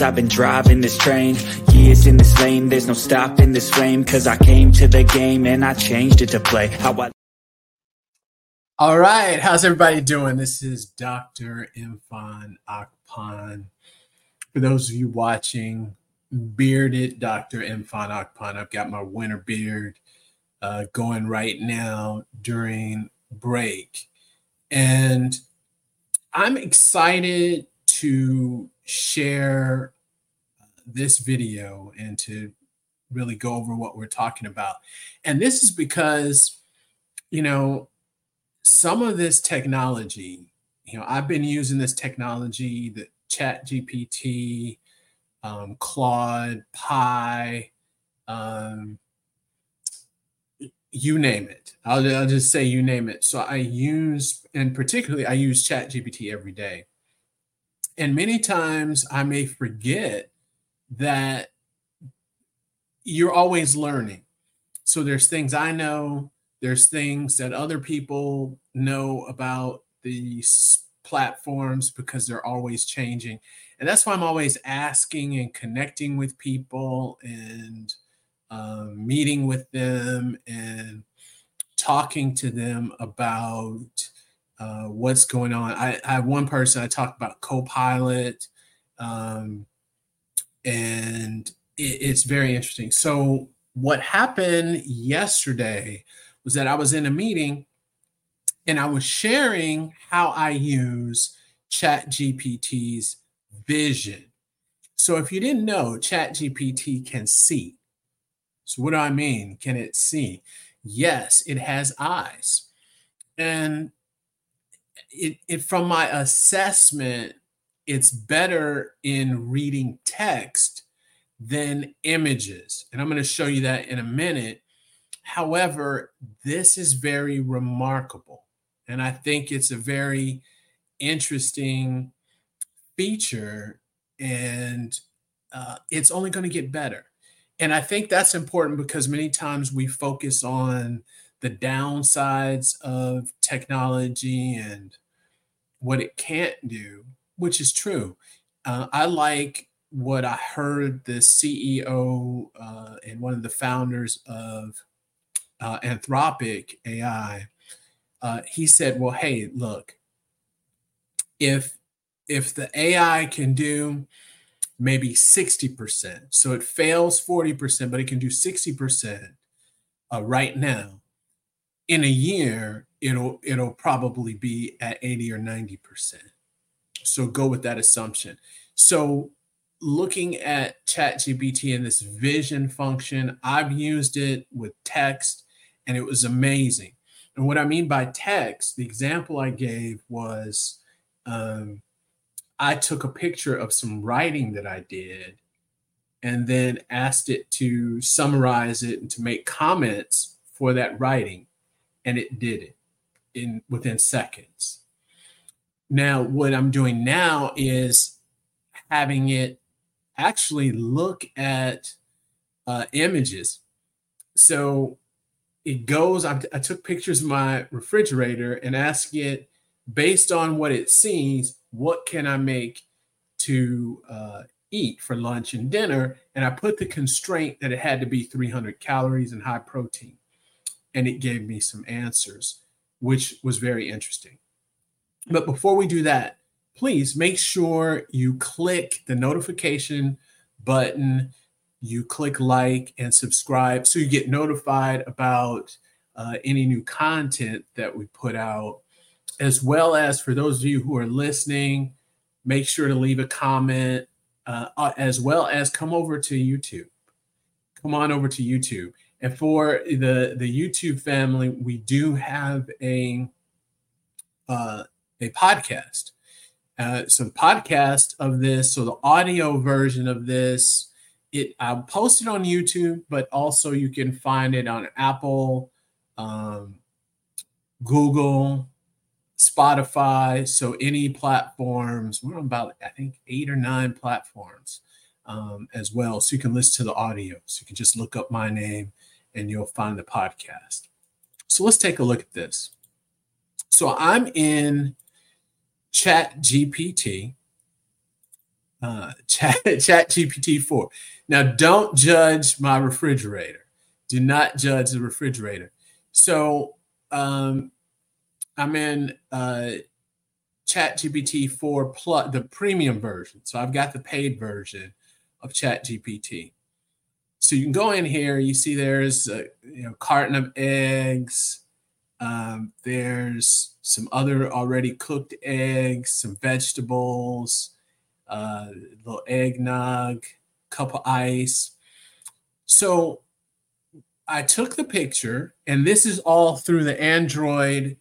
years I've been driving this train Years in this lane, there's no stopping this flame Cause I came to the game and I changed it to play How I All right, how's everybody doing? This is Dr. Imfan Akpan. For those of you watching, bearded Dr. Imfan Akpan. I've got my winter beard uh, going right now during break. And I'm excited to share this video and to really go over what we're talking about. And this is because, you know, some of this technology, you know, I've been using this technology, the Chat GPT, um, Claude, Pi, um, you name it. I'll, I'll just say you name it. So I use, and particularly I use Chat GPT every day. And many times I may forget that you're always learning. So there's things I know, there's things that other people know about these platforms because they're always changing. And that's why I'm always asking and connecting with people and um, meeting with them and talking to them about uh, what's going on. I, I, have one person I talked about Copilot, um, and it, it's very interesting. So, what happened yesterday was that I was in a meeting and I was sharing how I use Chat GPT's vision. So, if you didn't know, Chat GPT can see. So, what do I mean? Can it see? Yes, it has eyes. And it, it from my assessment, it's better in reading text than images. And I'm going to show you that in a minute. However, this is very remarkable. And I think it's a very interesting feature. And uh, it's only going to get better. And I think that's important because many times we focus on the downsides of technology and what it can't do, which is true. Uh, I like what I heard the CEO uh, and one of the founders of uh, Anthropic AI. Uh, he said, "Well, hey, look, if if the AI can do maybe 60%. So it fails 40%, but it can do 60% uh, right now. In a year, it'll it'll probably be at 80 or 90%. So go with that assumption. So looking at ChatGPT and this vision function, I've used it with text and it was amazing. And what I mean by text, the example I gave was um, I took a picture of some writing that I did and then asked it to summarize it and to make comments for that writing and it did it in within seconds. Now what I'm doing now is having it actually look at uh, images. So it goes, I, I took pictures of my refrigerator and asked it based on what it sees, what can I make to uh, eat for lunch and dinner? And I put the constraint that it had to be 300 calories and high protein. And it gave me some answers, which was very interesting. But before we do that, please make sure you click the notification button, you click like and subscribe so you get notified about uh, any new content that we put out as well as for those of you who are listening, make sure to leave a comment, uh, uh, as well as come over to YouTube. Come on over to YouTube. And for the the YouTube family, we do have a uh, a podcast. Uh, so the podcast of this, so the audio version of this, it I'll post it on YouTube, but also you can find it on Apple, um, Google, Spotify, so any platforms. We're on about I think eight or nine platforms um, as well, so you can listen to the audio. So you can just look up my name and you'll find the podcast. So let's take a look at this. So I'm in Chat GPT, uh, Chat, Chat GPT 4. Now, don't judge my refrigerator. Do not judge the refrigerator. So, um, I'm in uh, Chat GPT 4 plus the premium version. So, I've got the paid version of Chat GPT. So, you can go in here, you see there's a you know, carton of eggs. Um, there's some other already cooked eggs, some vegetables uh, little eggnog, cup of ice. So I took the picture, and this is all through the Android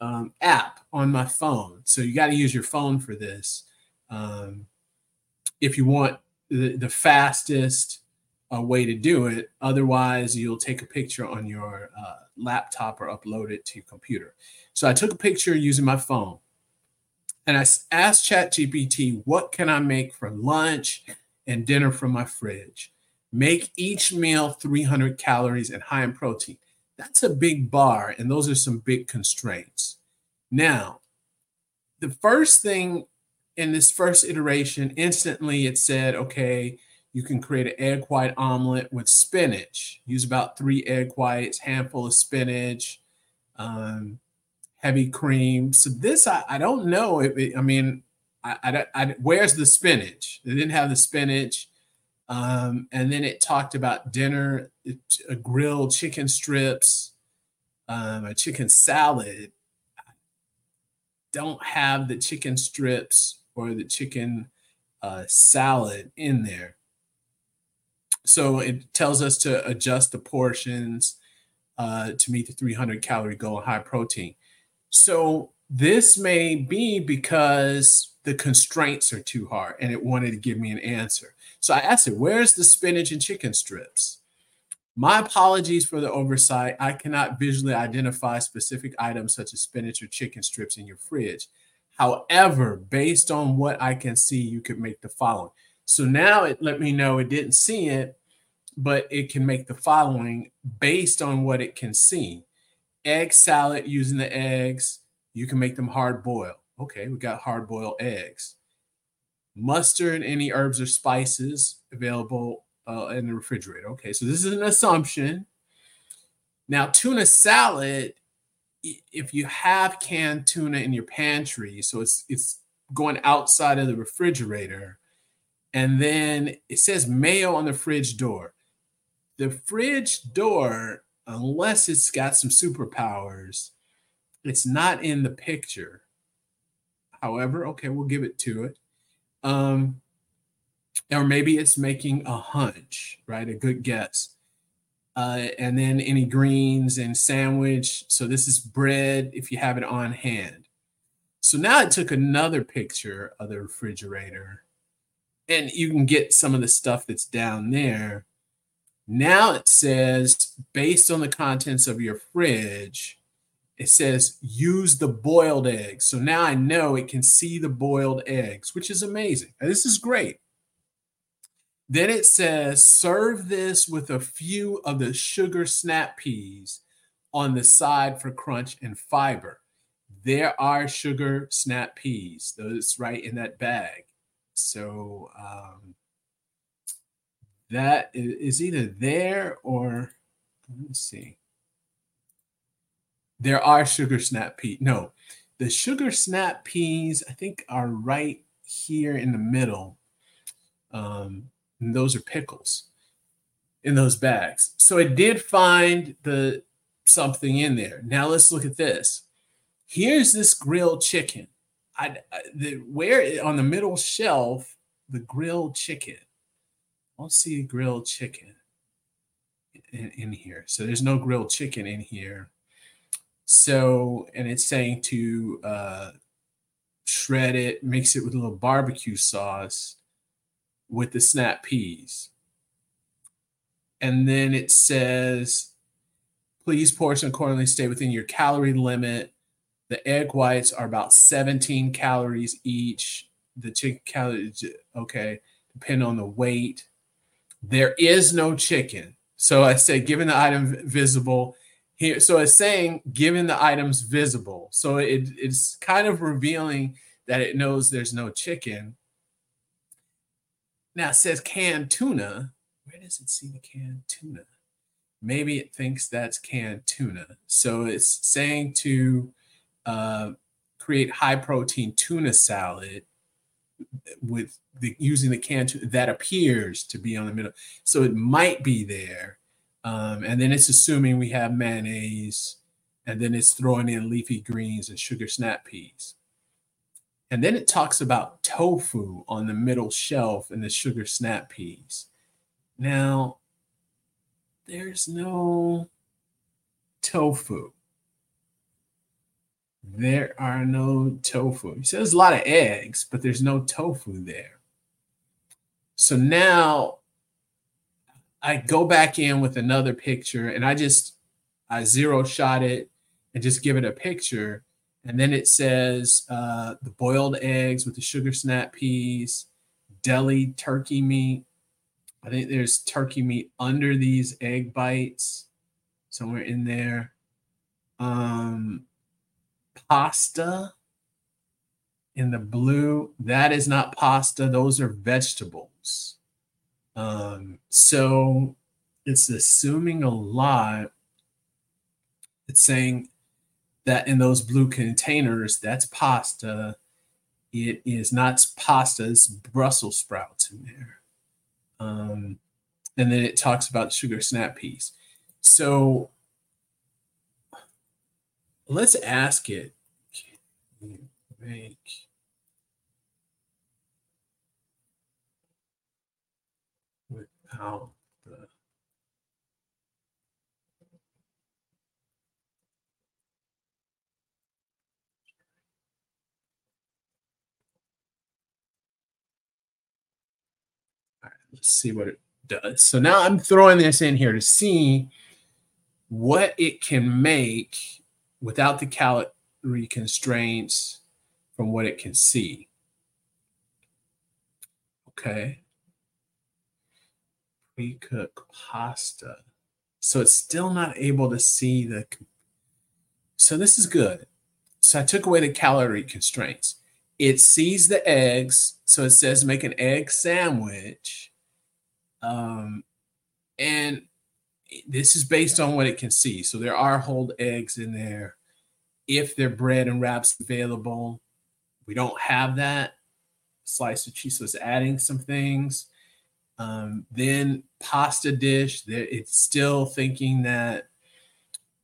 um, app on my phone. So you got to use your phone for this um, if you want the, the fastest uh, way to do it. Otherwise, you'll take a picture on your uh, laptop or upload it to your computer. So I took a picture using my phone and I asked ChatGPT, what can I make for lunch and dinner from my fridge? Make each meal 300 calories and high in protein. That's a big bar, and those are some big constraints. Now, the first thing in this first iteration, instantly it said, okay, you can create an egg white omelet with spinach. Use about three egg whites, handful of spinach, um, heavy cream. So this, I, I don't know. If it, I mean, I, I, I, where's the spinach? They didn't have the spinach. Um, and then it talked about dinner, a grilled chicken strips, um, a chicken salad. don't have the chicken strips or the chicken uh, salad in there. So it tells us to adjust the portions uh, to meet the 300 calorie goal high protein. So this may be because the constraints are too hard and it wanted to give me an answer. So I asked it, where's the spinach and chicken strips? My apologies for the oversight. I cannot visually identify specific items such as spinach or chicken strips in your fridge. However, based on what I can see, you could make the following. So now it let me know it didn't see it, but it can make the following based on what it can see egg salad using the eggs. You can make them hard boiled. Okay, we got hard boiled eggs. Mustard, any herbs or spices available uh, in the refrigerator. Okay, so this is an assumption. Now, tuna salad, if you have canned tuna in your pantry, so it's it's going outside of the refrigerator, and then it says mayo on the fridge door. The fridge door unless it's got some superpowers, it's not in the picture. However, okay, we'll give it to it. Um, or maybe it's making a hunch, right? A good guess. Uh, and then any greens and sandwich. So this is bread if you have it on hand. So now I took another picture of the refrigerator, and you can get some of the stuff that's down there. Now it says, based on the contents of your fridge, it says use the boiled eggs. So now I know it can see the boiled eggs, which is amazing. This is great. Then it says serve this with a few of the sugar snap peas on the side for crunch and fiber. There are sugar snap peas, those right in that bag. So um, that is either there or let me see. There are sugar snap peas. No, the sugar snap peas, I think, are right here in the middle. Um, and those are pickles in those bags. So it did find the something in there. Now let's look at this. Here's this grilled chicken. I, the where on the middle shelf, the grilled chicken. I'll see grilled chicken in, in here. So there's no grilled chicken in here. So, and it's saying to uh, shred it, mix it with a little barbecue sauce with the snap peas. And then it says, please portion accordingly, stay within your calorie limit. The egg whites are about 17 calories each. The chicken calories, okay, depend on the weight. There is no chicken. So I say, given the item visible here. So it's saying, given the items visible. So it, it's kind of revealing that it knows there's no chicken. now it says canned tuna. Where does it see the canned tuna? Maybe it thinks that's canned tuna. So it's saying to uh, create high protein tuna salad with the, using the canned tuna that appears to be on the middle. So it might be there. Um, and then it's assuming we have mayonnaise, and then it's throwing in leafy greens and sugar snap peas. And then it talks about tofu on the middle shelf and the sugar snap peas. Now, there's no tofu. There are no tofu. He says a lot of eggs, but there's no tofu there. So now I go back in with another picture and I just I zero shot it and just give it a picture and then it says uh, the boiled eggs with the sugar snap peas, deli turkey meat. I think there's turkey meat under these egg bites, somewhere in there. Um, pasta in the blue. That is not pasta. Those are vegetables. Um, so it's assuming a lot. It's saying that in those blue containers, that's pasta. It is not pasta, it's Brussels sprouts in there. Um, and then it talks about sugar snap peas. So let's ask it. Make without the. Let's see what it does. So now I'm throwing this in here to see what it can make without the calorie constraints from what it can see. Okay. Pre-cook pasta. So it's still not able to see the. So this is good. So I took away the calorie constraints. It sees the eggs. So it says make an egg sandwich um, and this is based on what it can see. So there are whole eggs in there. If they're bread and wraps available, we don't have that. Slice of cheese, was adding some things. Um, then pasta dish, it's still thinking that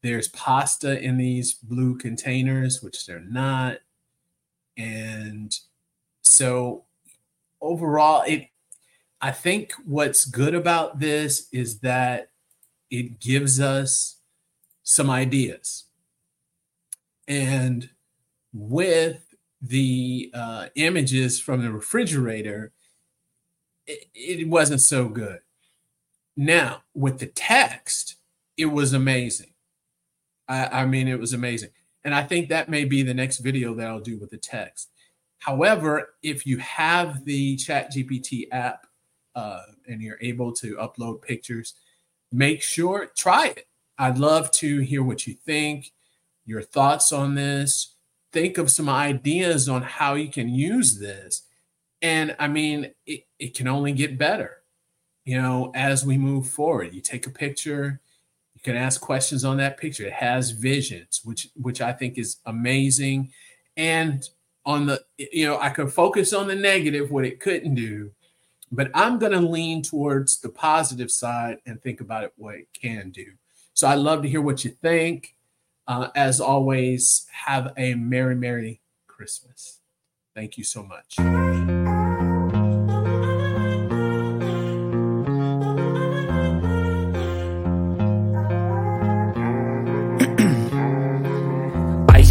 there's pasta in these blue containers, which they're not. And so overall, it I think what's good about this is that it gives us some ideas. And with the uh, images from the refrigerator, it, it wasn't so good. Now, with the text, it was amazing. I, I mean, it was amazing. And I think that may be the next video that I'll do with the text. However, if you have the Chat GPT app uh, and you're able to upload pictures, make sure try it. I'd love to hear what you think, your thoughts on this. Think of some ideas on how you can use this. And I mean, it, it can only get better, you know, as we move forward. You take a picture, you can ask questions on that picture. It has visions, which which I think is amazing. And on the, you know, I could focus on the negative, what it couldn't do, but I'm going to lean towards the positive side and think about it what it can do. So I'd love to hear what you think. Uh, as always, have a Merry, Merry Christmas. Thank you so much.